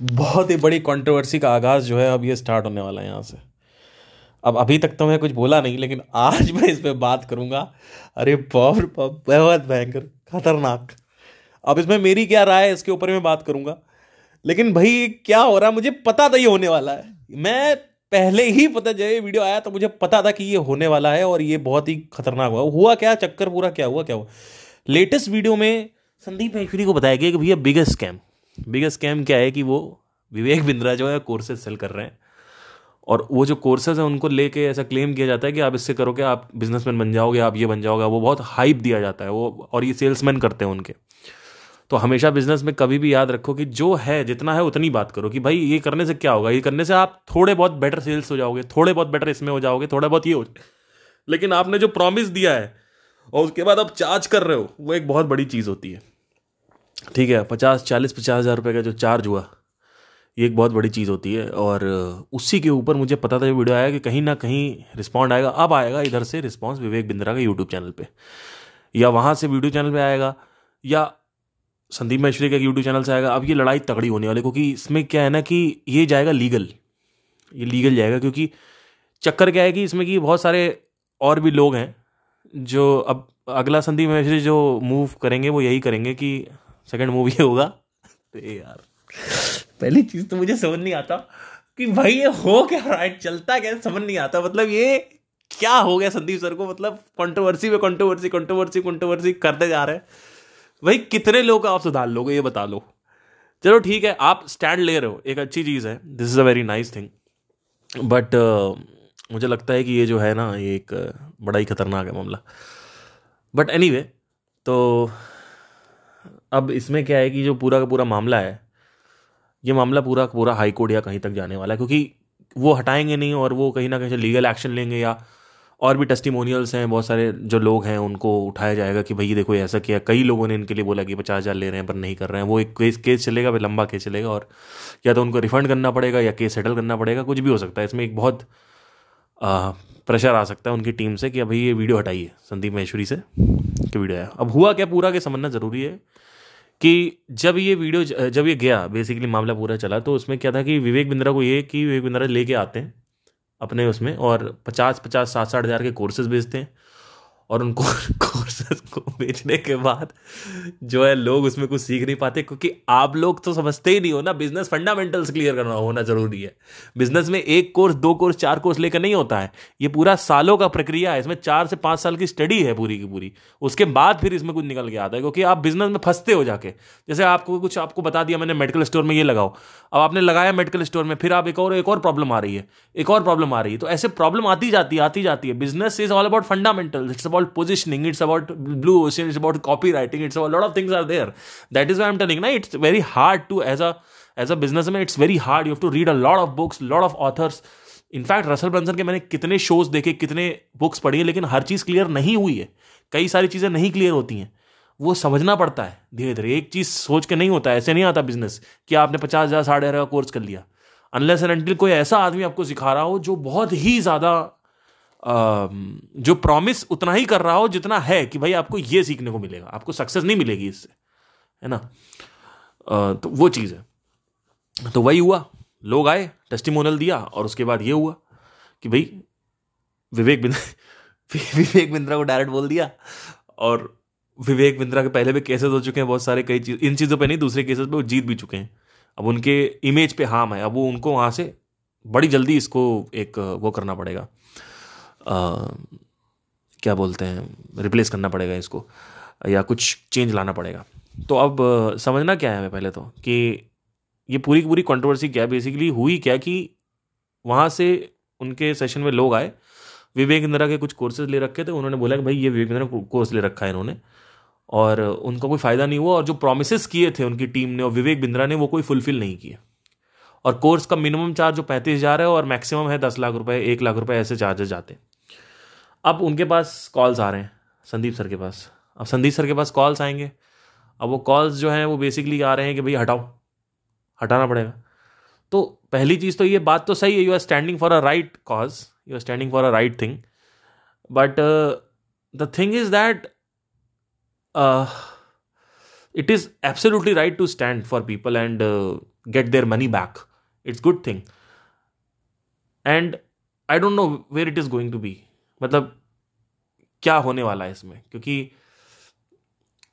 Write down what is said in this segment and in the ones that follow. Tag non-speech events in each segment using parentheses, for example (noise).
बहुत ही बड़ी कंट्रोवर्सी का आगाज़ जो है अब ये स्टार्ट होने वाला है यहाँ से। अब अभी तक तो मैं कुछ बोला नहीं, लेकिन आज मैं इस पर बात करूँगा। अरे बाप रे बहुत भयंकर, खतरनाक। अब इसमें मेरी क्या राय है, इसके ऊपर मैं बात करूँगा। लेकिन भाई, क्या हो रहा है, मुझे पता था ये होने वाला है। मैं पहले ही पता जब ये वीडियो आया तो मुझे पता था कि ये होने वाला है और ये बहुत ही खतरनाक हुआ। हुआ क्या, चक्कर पूरा क्या हुआ क्या हुआ? लेटेस्ट वीडियो में संदीप महेश्वरी को बताया गया कि भैया बिगेस्ट स्कैम बिगेस्ट स्कैम क्या है कि वो विवेक बिंद्रा जो है कोर्सेज सेल कर रहे हैं। और वो जो कोर्सेज हैं, उनको लेके ऐसा क्लेम किया जाता है कि आप इससे करोगे, आप बिजनेसमैन बन जाओगे, आप ये बन जाओगे। वो बहुत हाइप दिया जाता है, वो और ये सेल्समैन करते हैं उनके। तो हमेशा बिज़नेस में कभी भी याद रखो कि जो है, जितना है उतनी बात करो कि भाई ये करने से क्या होगा? ये करने से आप थोड़े बहुत बेटर सेल्स हो जाओगे, थोड़े बहुत बेटर इसमें हो जाओगे, थोड़ा बहुत ये हो लेकिन आपने जो प्रॉमिस दिया है, और उसके बाद आप चार्ज कर रहे हो, वो एक बहुत बड़ी चीज़ होती है। ठीक है, पचास, चालीस, पचास हज़ार रुपये का जो चार्ज हुआ, ये एक बहुत बड़ी चीज़ होती है और उसी के ऊपर मुझे पता था ये वीडियो आया कि कहीं ना कहीं रिस्पॉन्ड आएगा। अब आएगा इधर से रिस्पॉन्स विवेक बिंद्रा का यूट्यूब चैनल पे। या वहाँ से वीडियो चैनल पे आएगा, या संदीप महेश्वरी का यूट्यूब चैनल से आएगा। अब ये लड़ाई तगड़ी होने वाली क्योंकि इसमें क्या है ना कि ये जाएगा लीगल ये लीगल जाएगा, क्योंकि चक्कर क्या है कि इसमें कि बहुत सारे और भी लोग हैं, जो अब अगला संदीप महेश्वरी जो मूव करेंगे, वो यही करेंगे कि सेकंड मूव होगा। तो यार। पहली चीज़ तो मुझे समझ नहीं आता कि भाई ये हो क्या राइट चलता क्या समझ नहीं आता। मतलब ये क्या हो गया संदीप सर को मतलब कंट्रोवर्सी पे कंट्रोवर्सी कंट्रोवर्सी कंट्रोवर्सी करते जा रहे हैं। भाई कितने लोग आप सुधार लोगे, ये बता लो। चलो ठीक है, आप स्टैंड ले रहे हो, एक अच्छी चीज़ है। This is a very nice thing but मुझे लगता है कि ये जो है ना, ये एक बड़ा ही खतरनाक है मामला। बट एनी तो अब इसमें क्या है कि जो पूरा का पूरा मामला है ये मामला पूरा का पूरा हाई कोर्ट या कहीं तक जाने वाला है क्योंकि वो हटाएँगे नहीं और वो कहीं ना कहीं लीगल एक्शन लेंगे या और भी टेस्टिमोनियल्स हैं बहुत सारे जो लोग हैं उनको उठाया जाएगा कि भाई देखो ऐसा किया। कई लोगों ने इनके लिए बोला कि पचास हज़ार ले रहे हैं पर नहीं कर रहे हैं। वो एक केस केस चलेगा फिर लंबा केस चलेगा और या तो उनको रिफंड करना पड़ेगा या केस सेटल करना पड़ेगा कुछ भी हो सकता है। इसमें एक बहुत आ, प्रेशर आ सकता है उनकी टीम से कि अभी ये वीडियो हटाइए संदीप महेश्वरी से कि वीडियो आया। अब हुआ क्या? पूरा के समझना ज़रूरी है। कि जब ये वीडियो जब ये गया बेसिकली मामला पूरा चला तो उसमें क्या था कि विवेक बिंद्रा को ये कि विवेक बिंद्रा लेके आते हैं अपने उसमें और पचास पचास सात साठ हज़ार के कोर्सेज भेजते हैं। और उनको (laughs) कोर्सेज को बेचने के बाद जो है लोग उसमें कुछ सीख नहीं पाते, क्योंकि आप लोग तो समझते ही नहीं हो ना बिज़नेस फंडामेंटल्स क्लियर करना होना ज़रूरी है। बिज़नेस में एक कोर्स दो कोर्स चार कोर्स लेकर नहीं होता है। ये पूरा सालों का प्रक्रिया है, इसमें चार से पाँच साल की स्टडी है पूरी की पूरी। उसके बाद फिर इसमें कुछ निकल के आता है, क्योंकि आप बिज़नेस में फंसते हो जाके। जैसे आपको कुछ, आपको बता दिया मैंने मेडिकल स्टोर में ये लगाओ। अब आपने लगाया मेडिकल स्टोर में, फिर आप एक और एक और प्रॉब्लम आ रही है, एक और प्रॉब्लम आ रही है। तो ऐसे प्रॉब्लम आती जाती है आती जाती है। Business is all about fundamental it's about positioning it's about blue ocean it's about copywriting it's about lot of things are there that is why am telling ना it's very hard to as a as a businessman it's very hard you have to read a lot of books lot of authors in fact Russell Brunson के मैंने कितने shows देखे, कितने books पढ़ी है, लेकिन हर चीज़ clear नहीं हुई है। कई सारी चीज़ें नहीं क्लियर होती हैं। वो समझना पड़ता है। धीरे धीरे, एक चीज़ सोच के नहीं होता, ऐसे नहीं आता बिज़नेस कि आपने पचास हज़ार, साढ़े हज़ार का कोर्स कर लिया। अनलेस एंड अनटिल कोई ऐसा आदमी आपको सिखा रहा हो जो बहुत ही ज़्यादा जो प्रॉमिस उतना ही कर रहा हो जितना है कि भाई आपको ये सीखने को मिलेगा। आपको सक्सेस नहीं मिलेगी इससे, है ना? तो वो चीज़ है। तो वही हुआ। लोग आए टेस्टिमोनल दिया और उसके बाद ये हुआ कि भाई विवेक बिंद्रा (laughs) विवेक बिंद्रा को डायरेक्ट बोल दिया और विवेक बिंद्रा के पहले भी केसेस हो चुके हैं बहुत सारे, कई चीज़, इन चीज़ों पे नहीं, दूसरे केसेस पे वो जीत भी चुके हैं। अब उनके इमेज पे हार्म है अब वो उनको वहाँ से बड़ी जल्दी इसको एक वो करना पड़ेगा। क्या बोलते हैं रिप्लेस करना पड़ेगा इसको, या कुछ चेंज लाना पड़ेगा। तो अब समझना क्या है हमें पहले तो कि ये पूरी की पूरी कंट्रोवर्सी क्या बेसिकली हुई क्या कि वहाँ से उनके सेशन में लोग आए विवेक इंदिरा के कुछ कोर्सेज ले रखे थे, उन्होंने बोला कि भाई ये विवेक इंदिरा कोर्स ले रखा है इन्होंने, और उनका कोई फ़ायदा नहीं हुआ, और जो प्रोमिस किए थे उनकी टीम ने और विवेक बिंद्रा ने, वो कोई फुलफिल नहीं किए। और कोर्स का मिनिमम चार्ज जो पैंतीस हज़ार है, और मैक्सिमम है दस लाख रुपए, एक लाख रुपए ऐसे चार्जेस जाते हैं। अब उनके पास कॉल्स आ रहे हैं, संदीप सर के पास। अब संदीप सर के पास कॉल्स आएँगे। अब वो कॉल्स जो हैं, वो बेसिकली आ रहे हैं कि भाई हटाओ, हटाना पड़ेगा। तो पहली चीज़ तो ये बात तो सही है you are standing for a right cause you are standing for a right thing but the thing is that it is absolutely right to stand for people and get their money back it's good thing and I don't know where it is going to be मतलब क्या होने वाला है इसमें? क्योंकि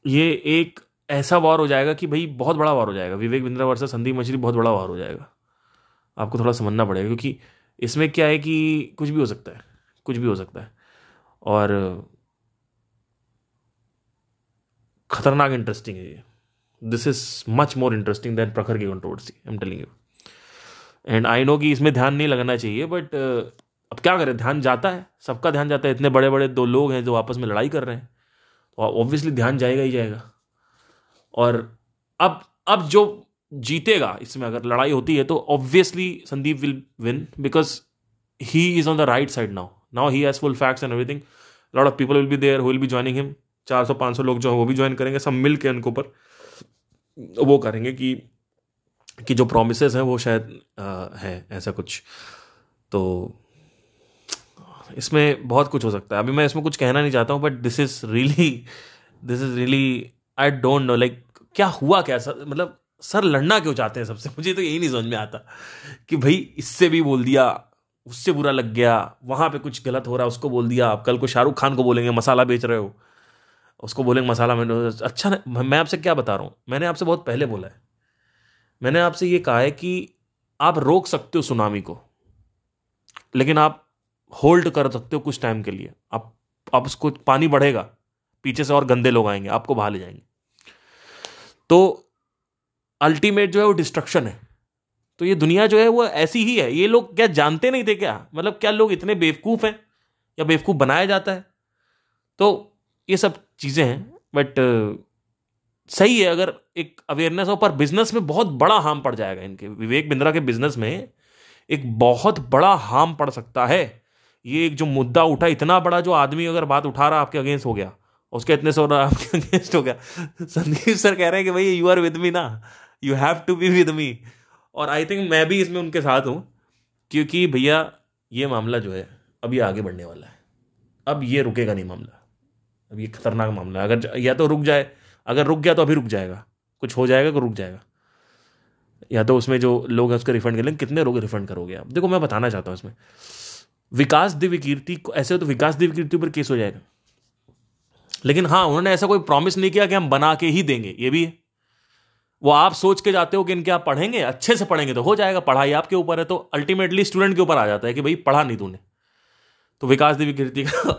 ये एक ऐसा वार हो जाएगा कि भाई बहुत बड़ा वार हो जाएगा। विवेक, बिंद्रा वर्सेस, संदीप मछली बहुत बड़ा वार हो जाएगा। आपको थोड़ा समझना पड़ेगा, क्योंकि इसमें क्या है कि कुछ भी हो सकता है, कुछ भी हो सकता है। और खतरनाक इंटरेस्टिंग है ये। This is much more interesting than Prakhar की controversy I am telling you and I know कि इसमें ध्यान नहीं लगना चाहिए बट अब क्या करें? ध्यान जाता है। सबका ध्यान जाता है। इतने बड़े बड़े दो लोग हैं जो आपस में लड़ाई कर रहे हैं। तो ऑब्वियसली ध्यान जाएगा ही जाएगा। और अब अब जो जीतेगा, इसमें अगर लड़ाई होती है तो obviously Sandeep will win because he is on the right side now now he has full facts and everything lot of people will be there will be joining him चार सौ, पाँच सौ लोग जो है वो भी ज्वाइन करेंगे। सब मिल के उनके ऊपर वो करेंगे कि कि जो प्रोमिस हैं वो शायद है, ऐसा कुछ। तो इसमें बहुत कुछ हो सकता है। अभी मैं इसमें कुछ कहना नहीं चाहता हूँ but this is really this is really I don't know like क्या हुआ क्या? सर मतलब सर लड़ना क्यों चाहते हैं सबसे? मुझे तो यही नहीं समझ में आता कि भाई, इससे भी बोल दिया, उससे बुरा लग गया, वहाँ पे कुछ गलत हो रहा है उसको बोल दिया, आप कल को शाहरुख खान को बोलेंगे, मसाला बेच रहे हो, उसको बोलेंगे मसाला मैंने अच्छा मैं आपसे क्या बता रहा हूँ? मैंने आपसे बहुत पहले बोला है। मैंने आपसे ये कहा है कि आप रोक सकते हो सुनामी को, लेकिन आप होल्ड कर सकते हो कुछ टाइम के लिए। आप आप उसको पानी बढ़ेगा, पीछे से और गंदे लोग आएँगे, आपको बाहर ले जाएँगे। तो अल्टीमेट जो है वो डिस्ट्रक्शन है। तो ये दुनिया जो है वो ऐसी ही है। ये लोग क्या जानते नहीं थे क्या? मतलब क्या लोग इतने बेवकूफ़ हैं? या बेवकूफ़ बनाया जाता है? तो ये सब चीज़ें हैं बट सही है, अगर एक अवेयरनेस हो पर बिज़नेस में बहुत बड़ा हार्म पड़ जाएगा इनके। विवेक बिंद्रा के बिज़नेस में एक बहुत बड़ा हार्म पड़ सकता है। ये एक जो मुद्दा उठा, इतना बड़ा जो आदमी अगर बात उठा रहा आपके अगेंस्ट हो गया, उसके इतने सौ आपके अगेंस्ट हो गया। संदीप सर कह रहे हैं कि भाई यू आर विद मी ना। You have to be with me और आई थिंक मैं भी इसमें उनके साथ हूँ, क्योंकि भैया, ये मामला जो है, अब ये आगे बढ़ने वाला है। अब ये रुकेगा नहीं मामला। अब ये खतरनाक मामला है। अगर या तो रुक जाए। अगर रुक गया तो अभी रुक जाएगा। कुछ हो जाएगा तो रुक जाएगा। या तो उसमें जो लोग हैं, उसको रिफंड कर लेंगे। कितने लोग रिफंड करोगे आप? देखो, मैं बताना चाहता हूँ इसमें। विकास दिव्य कीर्ति ऐसे तो विकास दिव्य कीर्ति पर केस हो जाएगा। लेकिन हाँ उन्होंने ऐसा कोई प्रॉमिस नहीं किया कि हम बना के ही देंगे, ये भी है। वो आप सोच के जाते हो कि इनके आप पढ़ेंगे, अच्छे से पढ़ेंगे तो हो जाएगा, पढ़ाई आपके ऊपर है तो अल्टीमेटली स्टूडेंट के ऊपर आ जाता है कि भाई, पढ़ा नहीं तूने। तो विकास देवी कीर्ति का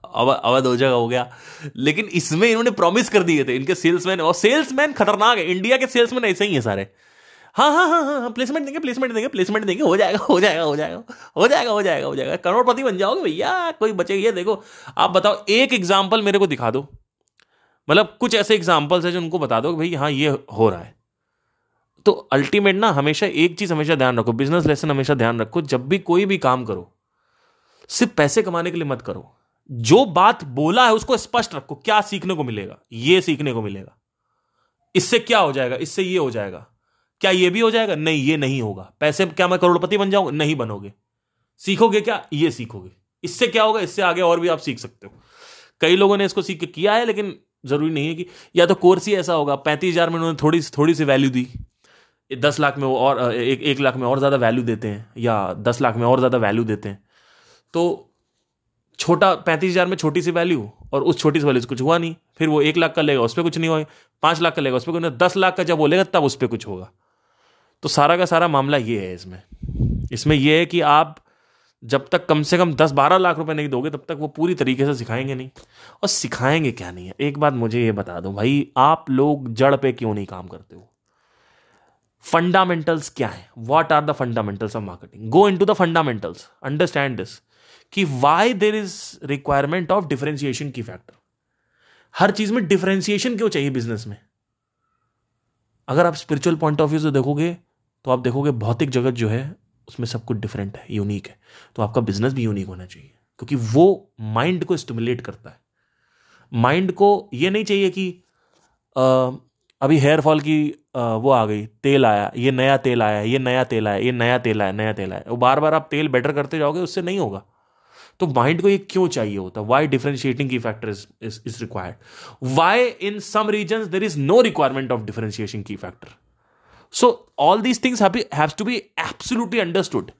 (laughs) अवध हो जाएगा, हो गया। लेकिन इसमें इन्होंने प्रॉमिस कर दिए थे, इनके सेल्समैन और सेल्समैन खतरनाक है इंडिया के सेल्समैन ऐसे ही है सारे। हाँ हाँ हाँ हाँ प्लेसमेंट देंगे प्लेसमेंट देंगे प्लेसमेंट देंगे, हो जाएगा हो जाएगा हो जाएगा हो जाएगा हो जाएगा हो जाएगा। करोड़पति बन जाओगे भैया, कोई बचेगी देखो। आप बताओ, एक एग्ज़ाम्पल मेरे को दिखा दो। मतलब कुछ ऐसे एग्जाम्पल्स है जो उनको बता दो भाई हाँ ये हो रहा है। तो अल्टीमेट ना हमेशा एक चीज़ हमेशा ध्यान रखो बिज़नेस लेसन हमेशा ध्यान रखो, जब भी कोई भी काम करो, सिर्फ़ पैसे कमाने के लिए मत करो। जो बात बोला है उसको स्पष्ट रखो, क्या सीखने को मिलेगा, ये सीखने को मिलेगा। इससे क्या हो जाएगा, इससे ये हो जाएगा। क्या ये भी हो जाएगा? नहीं, ये नहीं होगा। पैसे क्या मैं करोड़पति बन जाऊँगा? नहीं बनोगे। सीखोगे क्या? ये सीखोगे। इससे क्या होगा? इससे आगे और भी आप सीख सकते हो। कई लोगों ने इसको सीख के किया है, लेकिन ज़रूरी नहीं है कि या तो कोर्स ही ऐसा होगा। पैंतीस हज़ार में उन्होंने थोड़ी थोड़ी सी वैल्यू दी। दस लाख में वो और एक एक लाख में और ज़्यादा वैल्यू देते हैं, या दस लाख में और ज़्यादा वैल्यू देते हैं। तो छोटा पैंतीस हज़ार में छोटी सी वैल्यू और उस छोटी सी वैल्यू से कुछ हुआ नहीं। फिर वो एक लाख का लेगा, उस पर कुछ नहीं हुआ। पाँच लाख का लेगा, उस पर कुछ नहीं। दस लाख का जब बोलेगा तब उस पर कुछ होगा। तो सारा का सारा मामला ये है इसमें। इसमें यह है कि आप जब तक कम से कम दस बारह लाख रुपए नहीं दोगे, तब तक वो पूरी तरीके से सिखाएँगे नहीं। और सिखाएँगे क्या नहीं है? एक बात मुझे ये बता दो भाई, आप लोग जड़ पे क्यों नहीं काम करते हो? फंडामेंटल्स क्या है? What are the fundamentals of marketing go into the fundamentals understand this कि why there is requirement of differentiation key factor हर चीज़ में डिफरेंशिएशन क्यों चाहिए बिज़नेस में? अगर आप स्पिरिचुअल पॉइंट ऑफ़ व्यू से देखोगे तो आप देखोगे भौतिक जगत जो है उसमें सब कुछ डिफरेंट है यूनिक है। तो आपका बिज़नेस भी यूनिक होना चाहिए क्योंकि वो माइंड को स्टिमुलेट करता है। माइंड को ये नहीं चाहिए कि आ, अभी हेयर फॉल की आ, वो आ गई तेल आया ये नया तेल आया ये नया तेल आया ये नया तेल आया नया तेल आया। वो बार बार आप तेल बेटर करते जाओगे उससे नहीं होगा। तो माइंड को ये क्यों चाहिए होता? Why differentiating key factor is is required why in some reason there is no requirement of differentiation key factor so all these things have to be absolutely understood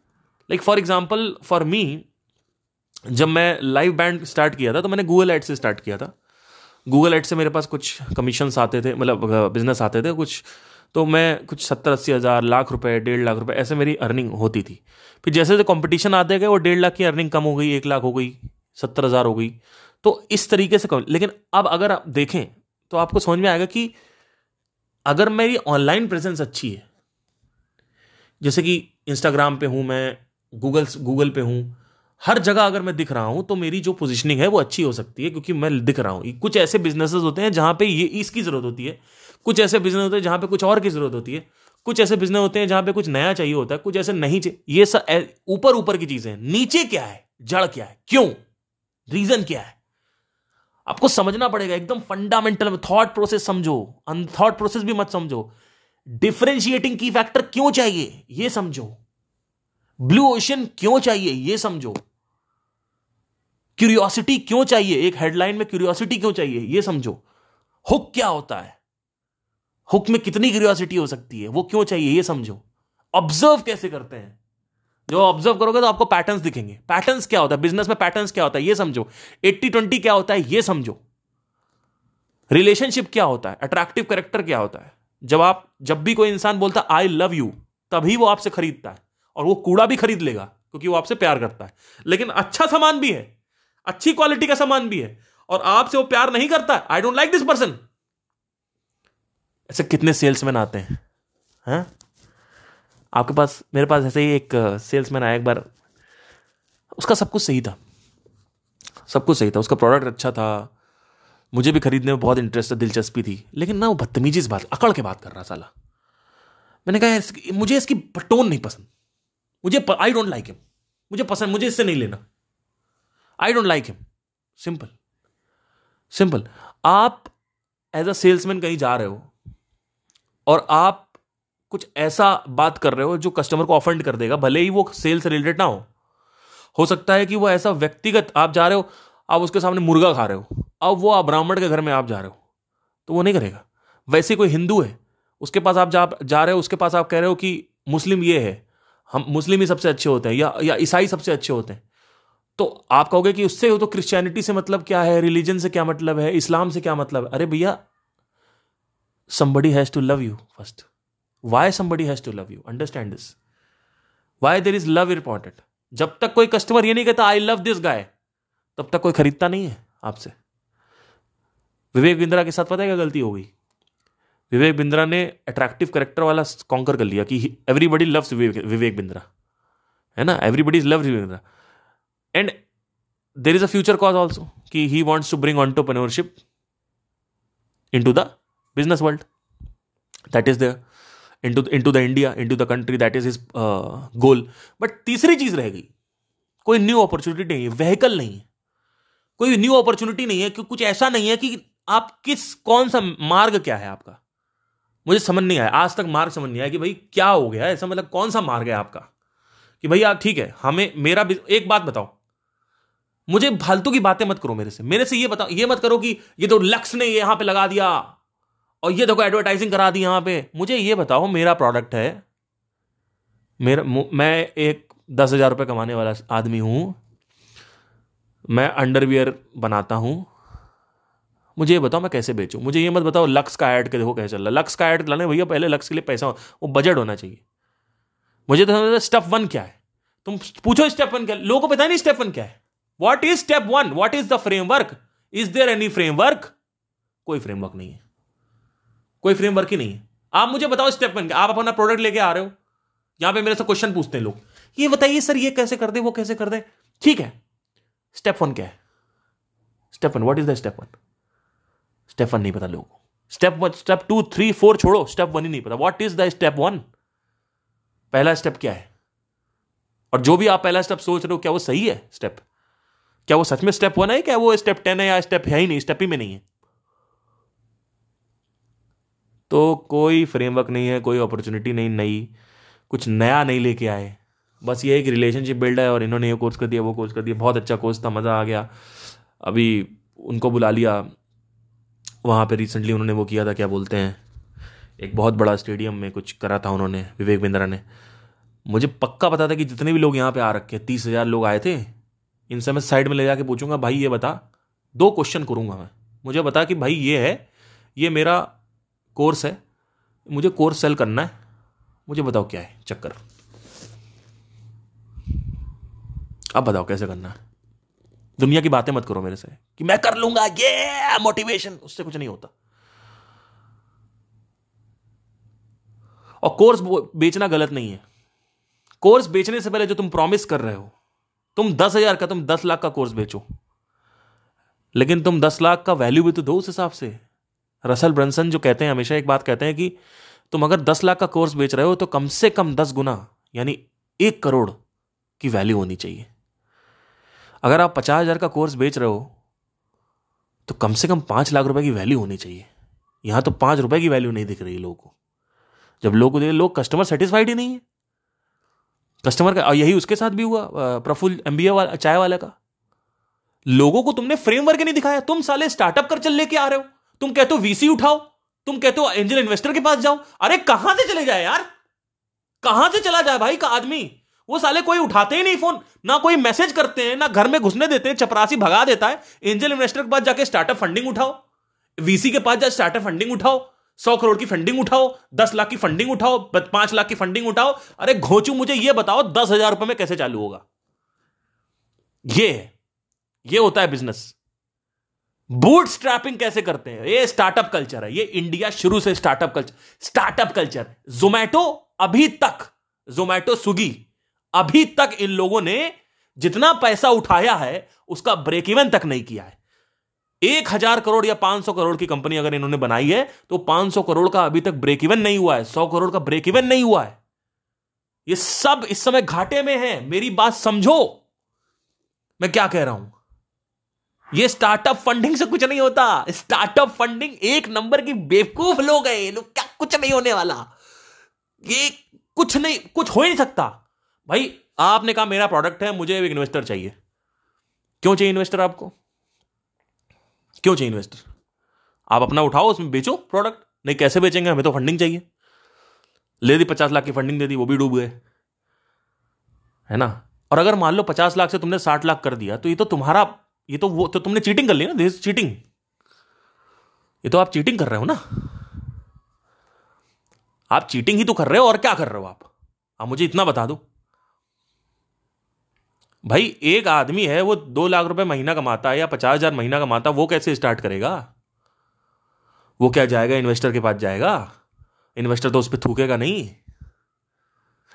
like for example for me जब मैं live band start किया था तो मैंने Google ad से start किया था। Google ad से मेरे पास कुछ कमीशन आते थे मतलब बिज़नेस आते थे कुछ। तो मैं कुछ सत्तर, अस्सी हज़ार, लाख रुपए, डेढ़ लाख रुपए, ऐसे मेरी अर्निंग होती थी। फिर जैसे जैसे कंपटीशन आते गए, वो डेढ़ लाख की अर्निंग कम हो गई, एक लाख हो गई, सत्तर हज़ार हो गई। तो इस तरीके से कम। लेकिन अब अगर आप देखें तो आपको समझ में आएगा कि अगर मेरी ऑनलाइन प्रेजेंस अच्छी है, जैसे कि इंस्टाग्राम पे हूँ मैं गूगल गूगल पे हूँ, हर जगह अगर मैं दिख रहा हूँ तो मेरी जो पोजीशनिंग है वो अच्छी हो सकती है, क्योंकि मैं दिख रहा हूँ। कुछ ऐसे बिजनेसेस होते हैं जहाँ पे ये, इसकी ज़रूरत होती है। कुछ ऐसे बिज़नेस होते हैं जहाँ पे कुछ और की ज़रूरत होती है। कुछ ऐसे बिज़नेस होते हैं जहाँ पे कुछ नया चाहिए होता है, कुछ ऐसे नहीं चाहिए ये सब ऊपर ऊपर की चीज़ें हैं। नीचे क्या है? जड़ क्या है? क्यों? रीजन क्या है? आपको समझना पड़ेगा, एकदम फंडामेंटल थॉट प्रोसेस समझो थॉट प्रोसेस भी मत समझो। डिफरेंशिएटिंग की फैक्टर क्यों चाहिए यह समझो। ब्लू ओशन क्यों चाहिए यह समझो। क्यूरियोसिटी क्यों चाहिए, एक हेडलाइन में क्यूरियोसिटी क्यों चाहिए यह समझो। हुक क्या होता है? हुक में कितनी क्यूरियोसिटी हो सकती है, वो क्यों चाहिए यह समझो। ऑब्ज़र्व कैसे करते हैं? जो ऑब्ज़र्व करोगे तो आपको पैटर्न्स दिखेंगे। पैटर्न्स क्या होता है? बिज़नेस में पैटर्न्स क्या होता है? ये समझो। एट्टी ट्वेंटी क्या होता है? ये समझो। रिलेशनशिप क्या होता है? अट्रैक्टिव करेक्टर क्या होता है? जब आप, जब भी कोई इंसान बोलता है आई लव यू तभी वो आपसे खरीदता है। और वो कूड़ा भी खरीद लेगा, क्योंकि वो आपसे प्यार करता है। लेकिन अच्छा सामान भी है। अच्छी क्वालिटी का सामान भी है। और आपसे वो प्यार नहीं करता। I don't like this person ऐसे कितने सेल्समैन आते हैं? हा? आपके पास, मेरे पास ऐसे ही एक सेल्समैन आया एक बार। उसका सब कुछ सही था। सब कुछ सही था। उसका प्रोडक्ट अच्छा था। मुझे भी खरीदने में बहुत इंटरेस्ट था, दिलचस्पी थी। लेकिन ना वो बदतमीजी से बात, अकड़ के बात कर रहा साला। मैंने कहा मुझे इसकी टोन नहीं पसंद। मुझे आई डोंट लाइक हिम मुझे पसंद, मुझे इससे नहीं लेना। I don't like him simple simple आप एज अ सेल्समैन कहीं जा रहे हो, और आप कुछ ऐसा बात कर रहे हो जो कस्टमर को ऑफेंड कर देगा, भले ही वो सेल से रिलेटेड ना हो। हो सकता है कि वो ऐसा व्यक्तिगत आप जा रहे हो, आप उसके सामने मुर्गा खा रहे हो, अब वो आप ब्राह्मण के घर में आप जा रहे हो तो वो नहीं करेगा। वैसे कोई हिंदू है, उसके पास आप जा जा रहे हो, उसके पास आप कह रहे हो कि मुस्लिम ये है, हम, मुस्लिम ही सबसे अच्छे होते हैं, या या ईसाई सबसे अच्छे होते हैं। तो आप कहोगे कि उससे हो तो क्रिश्चियनिटी से मतलब क्या है रिलीजन से क्या मतलब है इस्लाम से क्या मतलब है? अरे भैया, somebody has to love you first why somebody has to love you? Understand this. Why there is love important जब तक कोई कस्टमर ये नहीं कहता आई लव दिस गाय तब तक कोई खरीदता नहीं है आपसे। विवेक बिंद्रा के साथ पता है क्या गलती हो गई? विवेक बिंद्रा ने अट्रैक्टिव करेक्टर वाला कॉन्कर कर लिया कि एवरीबडी लव्स विवेक बिंद्रा। है ना? Everybody is love Vivek Bindra. And there is a future cause also कि he wants to bring entrepreneurship into the business world that is there. Into the india into the country that is his uh, goal. But तीसरी चीज़ रह गई। कोई new opportunity नहीं है। Vehicle नहीं है। कोई न्यू अपॉर्चुनिटी नहीं है कि कुछ ऐसा नहीं है कि आप किस कौन सा मार्ग क्या है आपका? मुझे समझ नहीं आया। आज तक मार्ग समझ नहीं आया कि भाई क्या हो गया ऐसा मतलब कौन सा मार्ग है आपका? कि भाई आप ठीक है हमें मेरा एक बात बताओ। मुझे फालतू की बातें मत करो मेरे से। मेरे से ये बताओ ये मत करो कि ये तो लक्ष्य ने यहाँ पे लगा दिया। और ये देखो एडवर्टाइजिंग करा दी यहाँ पे। मुझे ये बताओ, मेरा प्रोडक्ट है, मेरा, मैं एक दस हज़ार रुपये कमाने वाला आदमी हूँ। मैं अंडरवियर बनाता हूँ। मुझे ये बताओ, मैं कैसे बेचूं? मुझे ये मत बताओ लक्स का ऐड के देखो कैसे चल रहा लक्स का ऐड लाने भैया पहले लक्स के लिए पैसा, वो बजट होना चाहिए। मुझे तो स्टेप वन क्या है। तुम पूछो स्टेप वन क्या, लोगों को पता नहीं स्टेप वन क्या है। What is step one what is the framework is there any framework कोई फ्रेमवर्क नहीं है। कोई फ्रेमवर्क ही नहीं है। आप मुझे बताओ स्टेप वन आप अपना प्रोडक्ट लेके आ रहे हो, यहाँ पे मेरे से क्वेश्चन पूछते हैं लोग। ये बताइए सर, ये कैसे कर दे, वो कैसे कर दे? ठीक है। स्टेप वन क्या है? Step one what is the step one step one नहीं पता लोगों step one step two three four छोड़ो स्टेप वन ही नहीं पता। What is the step one पहला स्टेप क्या है? और जो भी आप पहला स्टेप सोच रहे हो, क्या वो सही है स्टेप क्या वो सच में स्टेप वन है, क्या वो स्टेप टेन है या स्टेप है ही नहीं? स्टेप ही में नहीं है। तो कोई फ्रेमवर्क नहीं है, कोई अपॉर्चुनिटी नहीं नई, कुछ नया नहीं लेके आए। बस ये एक रिलेशनशिप बिल्ड है और इन्होंने ये कोर्स कर दिया, वो कोर्स कर दिया। बहुत अच्छा कोर्स था, मज़ा आ गया। अभी उनको बुला लिया, वहाँ पे रिसेंटली उन्होंने वो किया था, क्या बोलते हैं, एक बहुत बड़ा स्टेडियम में कुछ करा था उन्होंने, विवेक बिंद्रा ने। मुझे पक्का पता था कि जितने भी लोग यहाँ पे आ रखे तीस हज़ार लोग आए थे इनसे मैं साइड में ले जाके पूछूँगा, भाई, ये बता, दो क्वेश्चन करूँगा मैं। मुझे बता कि, भाई, ये है, ये मेरा कोर्स है। मुझे कोर्स सेल करना है। मुझे बताओ क्या है? चक्कर। अब बताओ कैसे करना है? दुनिया की बातें मत करो मेरे से कि मैं कर लूँगा ये मोटिवेशन उससे कुछ नहीं होता। और कोर्स बेचना गलत नहीं है। कोर्स बेचने से पहले जो तुम प्रॉमिस कर रहे हो, तुम दस हज़ार का, तुम दस लाख का कोर्स बेचो। लेकिन तुम दस लाख का वैल्यू भी तो दो उस हिसाब से। रसल ब्रंसन जो कहते हैं, हमेशा एक बात कहते हैं कि तुम अगर दस लाख का कोर्स बेच रहे हो तो कम से कम दस गुना, यानी एक करोड़ की वैल्यू होनी चाहिए। अगर आप पचास हज़ार का कोर्स बेच रहे हो तो कम से कम पाँच लाख रुपए की वैल्यू होनी चाहिए। यहाँ तो पाँच रुपए की वैल्यू नहीं दिख रही लोगों को। जब लोग देखे लोग कस्टमर सेटिस्फाइड ही नहीं है। कस्टमर का यही उसके साथ भी हुआ प्रफुल्ल एमबीए वाला, चाय वाले का। लोगों को तुमने फ्रेमवर्क नहीं दिखाया, तुम साले स्टार्टअप कर चल लेके आ रहे हो। तुम कहते हो वीसी उठाओ, तुम कहते हो एंजल इन्वेस्टर के पास जाओ। अरे कहाँ से चले जाए यार? कहाँ से चला जाए भाई का आदमी? वो साले कोई उठाते ही नहीं फ़ोन ना कोई मैसेज करते हैं, ना घर में घुसने देते हैं, चपरासी भगा देता है। एंजल इन्वेस्टर के पास जाके स्टार्टअप फंडिंग उठाओ। वीसी के पास जाकर स्टार्टअप फंडिंग उठाओ। सौ करोड़ की फंडिंग उठाओ, दस लाख की फंडिंग उठाओ पाँच लाख की फंडिंग उठाओ। अरे घोचू, मुझे ये बताओ, दस हज़ार रुपए में कैसे चालू होगा? ये ये होता है बिज़नेस बूट स्ट्रैपिंग कैसे करते हैं? ये स्टार्टअप कल्चर है। ये इंडिया शुरू से startup culture startup culture Zomato अभी तक जोमैटो स्विगी अभी तक इन लोगों ने जितना पैसा उठाया है, उसका ब्रेक इवन तक नहीं किया है। एक हज़ार करोड़ या पाँच सौ करोड़ की कंपनी अगर इन्होंने बनाई है तो पाँच सौ करोड़ का अभी तक ब्रेक इवन नहीं हुआ है। सौ करोड़ का ब्रेक इवन नहीं हुआ है। ये सब इस समय घाटे में है। मेरी बात समझो। मैं क्या कह रहा हूँ? ये स्टार्टअप फंडिंग से कुछ नहीं होता। स्टार्टअप फंडिंग एक नंबर की बेवकूफ़ लोग हैं। लोग क्या कुछ नहीं होने वाला। ये कुछ नहीं, कुछ हो ही नहीं सकता। भाई, आपने कहा मेरा प्रोडक्ट है, मुझे एक इन्वेस्टर चाहिए। क्यों चाहिए इन्वेस्टर आपको? क्यों चाहिए इन्वेस्टर आप अपना उठाओ, उसमें बेचो प्रोडक्ट नहीं, कैसे बेचेंगे? हमें तो फंडिंग चाहिए। ले दी पचास लाख की फंडिंग दे दी, वो भी डूब गए। है ना? और अगर मान लो पचास लाख से तुमने साठ लाख कर दिया तो ये तो तुम्हारा ये तो वो तो तुमने चीटिंग कर ली ना दिस चीटिंग ये तो आप चीटिंग कर रहे हो ना। आप चीटिंग ही तो कर रहे हो, और क्या कर रहे हो आप? आप मुझे इतना बता दो। भाई, एक आदमी है, वो दो लाख रुपए महीना कमाता है या पचास हज़ार महीना कमाता है, वो कैसे स्टार्ट करेगा? वो क्या जाएगा इन्वेस्टर के पास जाएगा? इन्वेस्टर तो उस पर थूकेगा नहीं।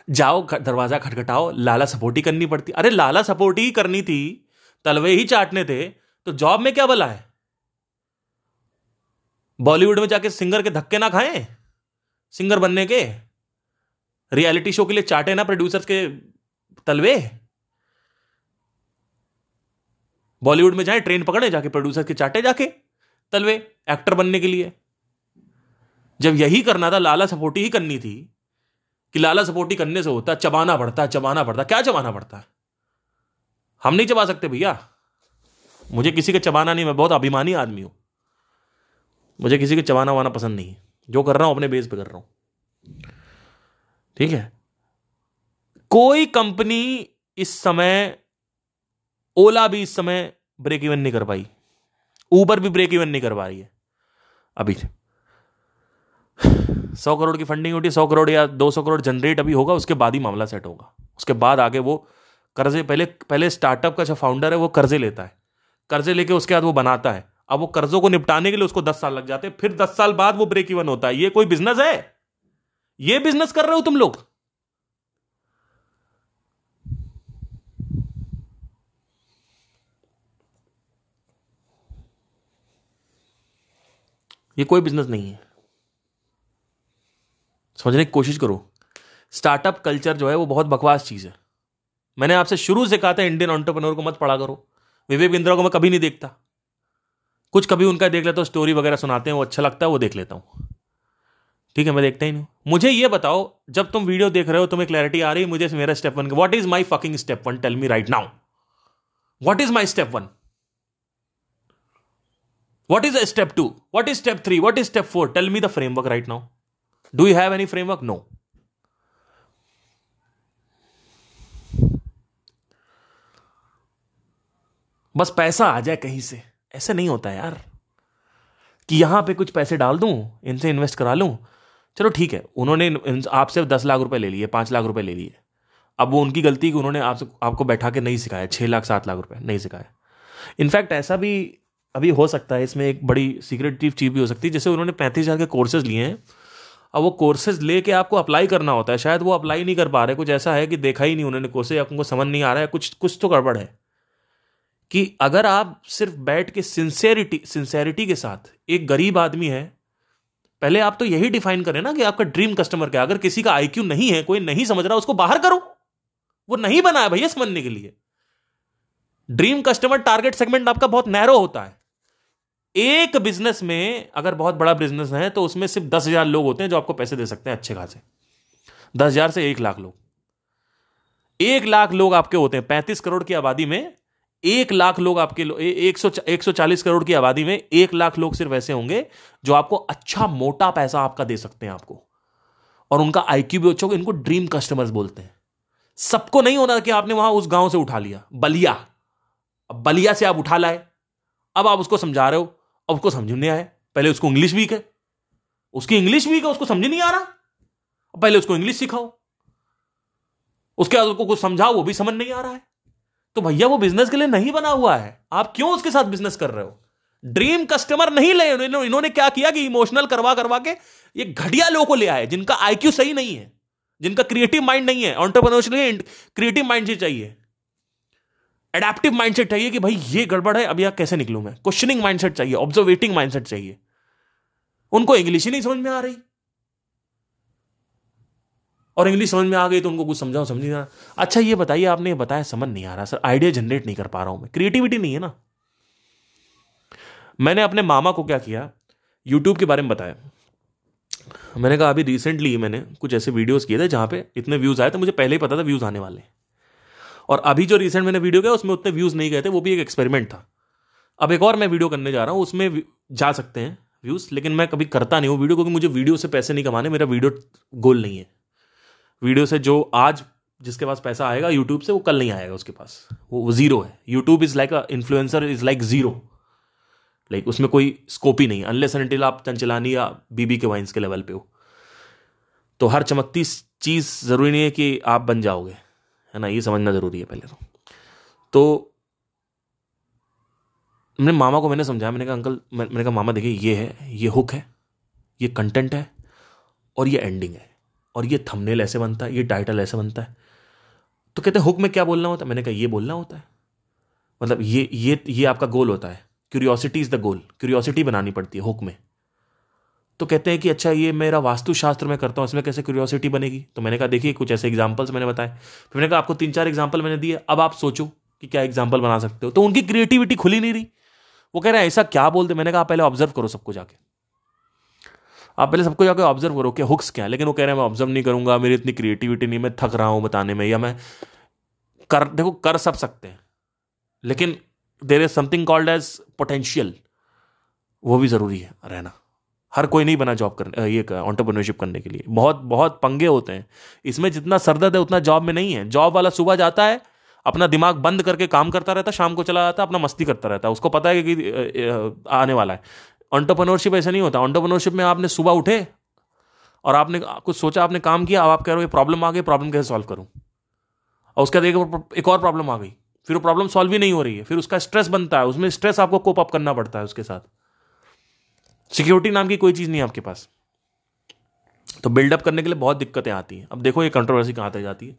जाओ दरवाज़ा खटखटाओ, लाला सपोर्ट करनी पड़ती। अरे, लाला सपोर्ट ही करनी थी। तलवे ही चाटने थे तो जॉब में क्या भला है? बॉलीवुड में जाके सिंगर के धक्के ना खाएँ? सिंगर बनने के? रियलिटी शो के लिए चाटे ना प्रोड्यूसर्स के तलवे? बॉलीवुड में जाए, ट्रेन पकड़े, जाके प्रोड्यूसर के चाटे जाके तलवे, एक्टर बनने के लिए। जब यही करना था, लाला सपोर्टी ही करनी थी, कि लाला सपोर्टी करने से होता, चबाना पड़ता चबाना पड़ता, क्या चबाना पड़ता? है हम नहीं चबा सकते भैया। मुझे किसी का चबाना नहीं, मैं बहुत अभिमानी आदमी हूँ। मुझे किसी के चबाना वाना पसंद नहीं है। जो कर रहा हूँ, अपने बेस पे कर रहा हूँ। ठीक है? कोई कंपनी इस समय, ओला भी इस समय ब्रेक इवन नहीं कर पाई। ऊबर भी ब्रेक इवन नहीं कर पा रही है। अभी सौ। करोड़ की फंडिंग होती है, सौ करोड़ या दो सौ करोड़ जनरेट अभी होगा, उसके बाद ही मामला सेट होगा। उसके बाद आगे वो कर्जे, पहले पहले स्टार्टअप का जो फाउंडर है, वो कर्जे लेता है। कर्जे लेके उसके बाद वो बनाता है। अब वो कर्जों को निपटाने के लिए उसको दस साल लग जाते हैं, फिर दस साल बाद वो ब्रेक इवन होता है। ये कोई बिज़नेस है? ये बिज़नेस कर रहे हो तुम लोग? ये कोई बिज़नेस नहीं है। समझने की कोशिश करो। स्टार्टअप कल्चर जो है, वो बहुत बकवास चीज़ है। मैंने आपसे शुरू से कहा था इंडियन ऑन्टरप्रनोर को मत पढ़ा करो। विवेक बिंद्रा को मैं कभी नहीं देखता। कुछ कभी उनका देख लेता हूँ स्टोरी वगैरह सुनाते हैं, वो अच्छा लगता है, वो देख लेता हूँ। ठीक है, मैं देखता ही नहीं मुझे ये बताओ, जब तुम वीडियो देख रहे हो, तुम्हें क्लैरिटी आ रही है, मुझे मेरा step one what is my fucking step one tell me right now what is my step one What is step two? What is step three? What is step four? Tell me the framework right now do you have any framework no बस पैसा आ जाए कहीं से। ऐसे नहीं होता यार। कि यहाँ पे कुछ पैसे डाल दूँ, इनसे इन्वेस्ट करा लूँ। चलो ठीक है, उन्होंने आपसे दस लाख रुपए ले लिए, पाँच लाख रुपए ले लिए। अब वो उनकी गलती कि उन्होंने आपसे, आपको बैठा के नहीं सिखाया, छह लाख, सात लाख रुपए नहीं सिखाया। इनफैक्ट ऐसा भी अभी हो सकता है, इसमें एक बड़ी सीक्रेटिव चीज़ भी हो सकती है, जैसे उन्होंने पैंतीस हज़ार के कोर्सेज लिए हैं। अब वो कोर्सेज लेके आपको अप्लाई करना होता है, शायद वो अप्लाई नहीं कर पा रहे, कुछ ऐसा है कि देखा ही नहीं उन्होंने कोर्सेज आपको समझ नहीं आ रहा है, कुछ कुछ तो गड़बड़ है। कि अगर आप सिर्फ़ बैठ के सिंसेरिटी सिंसेरिटी के साथ एक गरीब आदमी है, पहले आप तो यही डिफाइन करें ना कि आपका ड्रीम कस्टमर क्या अगर किसी का आईक्यू नहीं है, कोई नहीं समझ रहा, उसको बाहर करो। वो नहीं बना है भैया समझने के लिए। ड्रीम कस्टमर टारगेट सेगमेंट आपका बहुत नैरो होता है। एक बिज़नेस में अगर बहुत बड़ा बिज़नेस है तो उसमें सिर्फ़ दस हज़ार लोग होते हैं जो आपको पैसे दे सकते हैं अच्छे खासे। दस हज़ार से एक लाख लोग। एक लाख लोग आपके होते हैं। पैंतीस करोड़ की आबादी में एक लाख लोग आपके लो, एक सौ एक सौ चालीस करोड़ की आबादी में एक लाख लोग सिर्फ़ ऐसे होंगे जो आपको अच्छा मोटा पैसा आपका दे सकते हैं आपको। और उनका आईक्यू भी अच्छा होगा इनको ड्रीम कस्टमर्स बोलते हैं। सबको नहीं होना कि आपने वहाँ उस गाँव से उठा लिया बलिया। अब बलिया से आप उठा लाए। अब आप उसको समझा रहे हो अब उसको समझ नहीं आया पहले उसको इंग्लिश वीक है उसकी इंग्लिश वीक है उसको समझ नहीं आ रहा। पहले उसको इंग्लिश सिखाओ। उसके बाद उसको कुछ समझाओ वो भी समझ नहीं आ रहा है। तो भैया वो बिज़नेस के लिए नहीं बना हुआ है। आप क्यों उसके साथ बिज़नेस कर रहे हो? ड्रीम कस्टमर नहीं ले इन्होंने क्या किया कि इमोशनल करवा करवा के ये घटिया लोगों को ले आए, जिनका आईक्यू सही नहीं है, जिनका क्रिएटिव माइंड नहीं है। ऑन्टरप्रनोरशिप क्रिएटिव माइंड चाहिए। एडेप्टिव माइंडसेट चाहिए कि भाई ये गड़बड़ है, अब यह कैसे निकलूं मैं? क्वेश्चनिंग माइंडसेट चाहिए ऑब्जर्वेटिंग माइंडसेट चाहिए। उनको इंग्लिश ही नहीं समझ में आ रही। और इंग्लिश समझ में आ गई तो उनको कुछ समझाओ समझ नहीं आ रहा अच्छा ये बताइए, आपने ये बताया, समझ नहीं आ रहा, सर। आइडिया जनरेट नहीं कर पा रहा हूँ मैं। क्रिएटिविटी नहीं है ना। मैंने अपने मामा को क्या किया यूट्यूब के बारे में बताया। मैंने कहा, अभी रिसेंटली मैंने कुछ ऐसे वीडियोस किए थे जहाँ पे इतने व्यूज़ आए थे, मुझे पहले ही पता था व्यूज़ आने वाले और अभी जो रिसेंट मैंने वीडियो किया, उसमें उतने व्यूज़ नहीं गए थे, वो भी एक एक्सपेरिमेंट था। अब एक और मैं वीडियो करने जा रहा हूँ, उसमें जा सकते हैं व्यूज़ लेकिन मैं कभी करता नहीं हूँ वीडियो क्योंकि मुझे वीडियो से पैसे नहीं कमाने, मेरा वीडियो गोल नहीं है। वीडियो से जो आज जिसके पास पैसा आएगा यूट्यूब से वो कल नहीं आएगा उसके पास। वो ज़ीरो है। YouTube is like a influencer is like zero like उसमें कोई स्कोप ही नहीं अनलेस एंटिल आप चंचलानी या बीबी के वाइन्स के लेवल पे हो। तो हर चमकती चीज़ ज़रूरी नहीं है कि आप बन जाओगे। है ना? ये समझना ज़रूरी है पहले तो। तो मैंने मामा को मैंने समझाया। मैंने कहा, अंकल मैंने कहा, मामा देखिए, ये है, ये हुक है, ये कंटेंट है और ये एंडिंग है। और ये थंबनेल ऐसे बनता है, ये टाइटल ऐसे बनता है। तो कहते हैं, हुक में क्या बोलना होता है? मैंने कहा, ये बोलना होता है। मतलब ये ये ये आपका गोल होता है। Curiosity is the goal curiosity बनानी पड़ती है हुक में। तो कहते हैं कि अच्छा ये मेरा वास्तुशास्त्र में करता हूँ, इसमें कैसे क्यूरियोसिटी बनेगी? तो मैंने कहा, देखिए, कुछ ऐसे एग्जाम्पल्स मैंने बताए। फिर मैंने कहा, आपको तीन चार एग्ज़ाम्पल मैंने दिए, अब आप सोचो कि क्या एग्ज़ाम्पल बना सकते हो। तो उनकी क्रिएटिविटी खुली नहीं रही। वो कह रहे हैं, ऐसा क्या बोलते मैंने कहा पहले ऑब्ज़र्व करो सबको जाके आप पहले सबको जाकर ऑब्ज़र्व करो कि हुक्स क्या है, लेकिन वो कह रहे हैं, मैं ऑब्ज़र्व नहीं करूँगा, मेरी इतनी क्रिएटिविटी नहीं, मैं थक रहा हूँ बताने में, या मैं कर, देखो, कर सब सकते हैं, लेकिन there is something called edge potential वो भी ज़रूरी है, रहना। हर कोई नहीं बना जॉब करने, ये ऑन्टरप्रनरशिप करने के लिए। बहुत बहुत पंगे होते हैं। इसमें जितना सरदर्द है, उतना जॉब में नहीं है। जॉब वाला सुबह जाता है, अपना दिमाग बंद करके काम करता रहता है, शाम को चला जाता अपना मस्ती करता रहता है। उसको पता है कि आने वाला है। ऑन्टरप्रनोरशिप ऐसा नहीं होता। ऑन्टरप्रनोरशिप में आपने सुबह उठे और आपने कुछ सोचा, आपने काम किया, अब आप कह रहे हो ये प्रॉब्लम आ गई प्रॉब्लम कैसे सॉल्व करूँ? और उसके बाद एक और प्रॉब्लम आ गई। फिर वो प्रॉब्लम सॉल्व ही नहीं हो रही है। फिर उसका स्ट्रेस बनता है। उसमें स्ट्रेस आपको कोप अप करना पड़ता है उसके साथ। सिक्योरिटी नाम की कोई चीज़ नहीं आपके पास। तो बिल्डअप करने के लिए बहुत दिक्कतें आती हैं। अब देखो ये कंट्रोवर्सी कहाँ तक जाती है।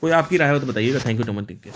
कोई आपकी राय हो तो बताइएगा। Thank you टमन tick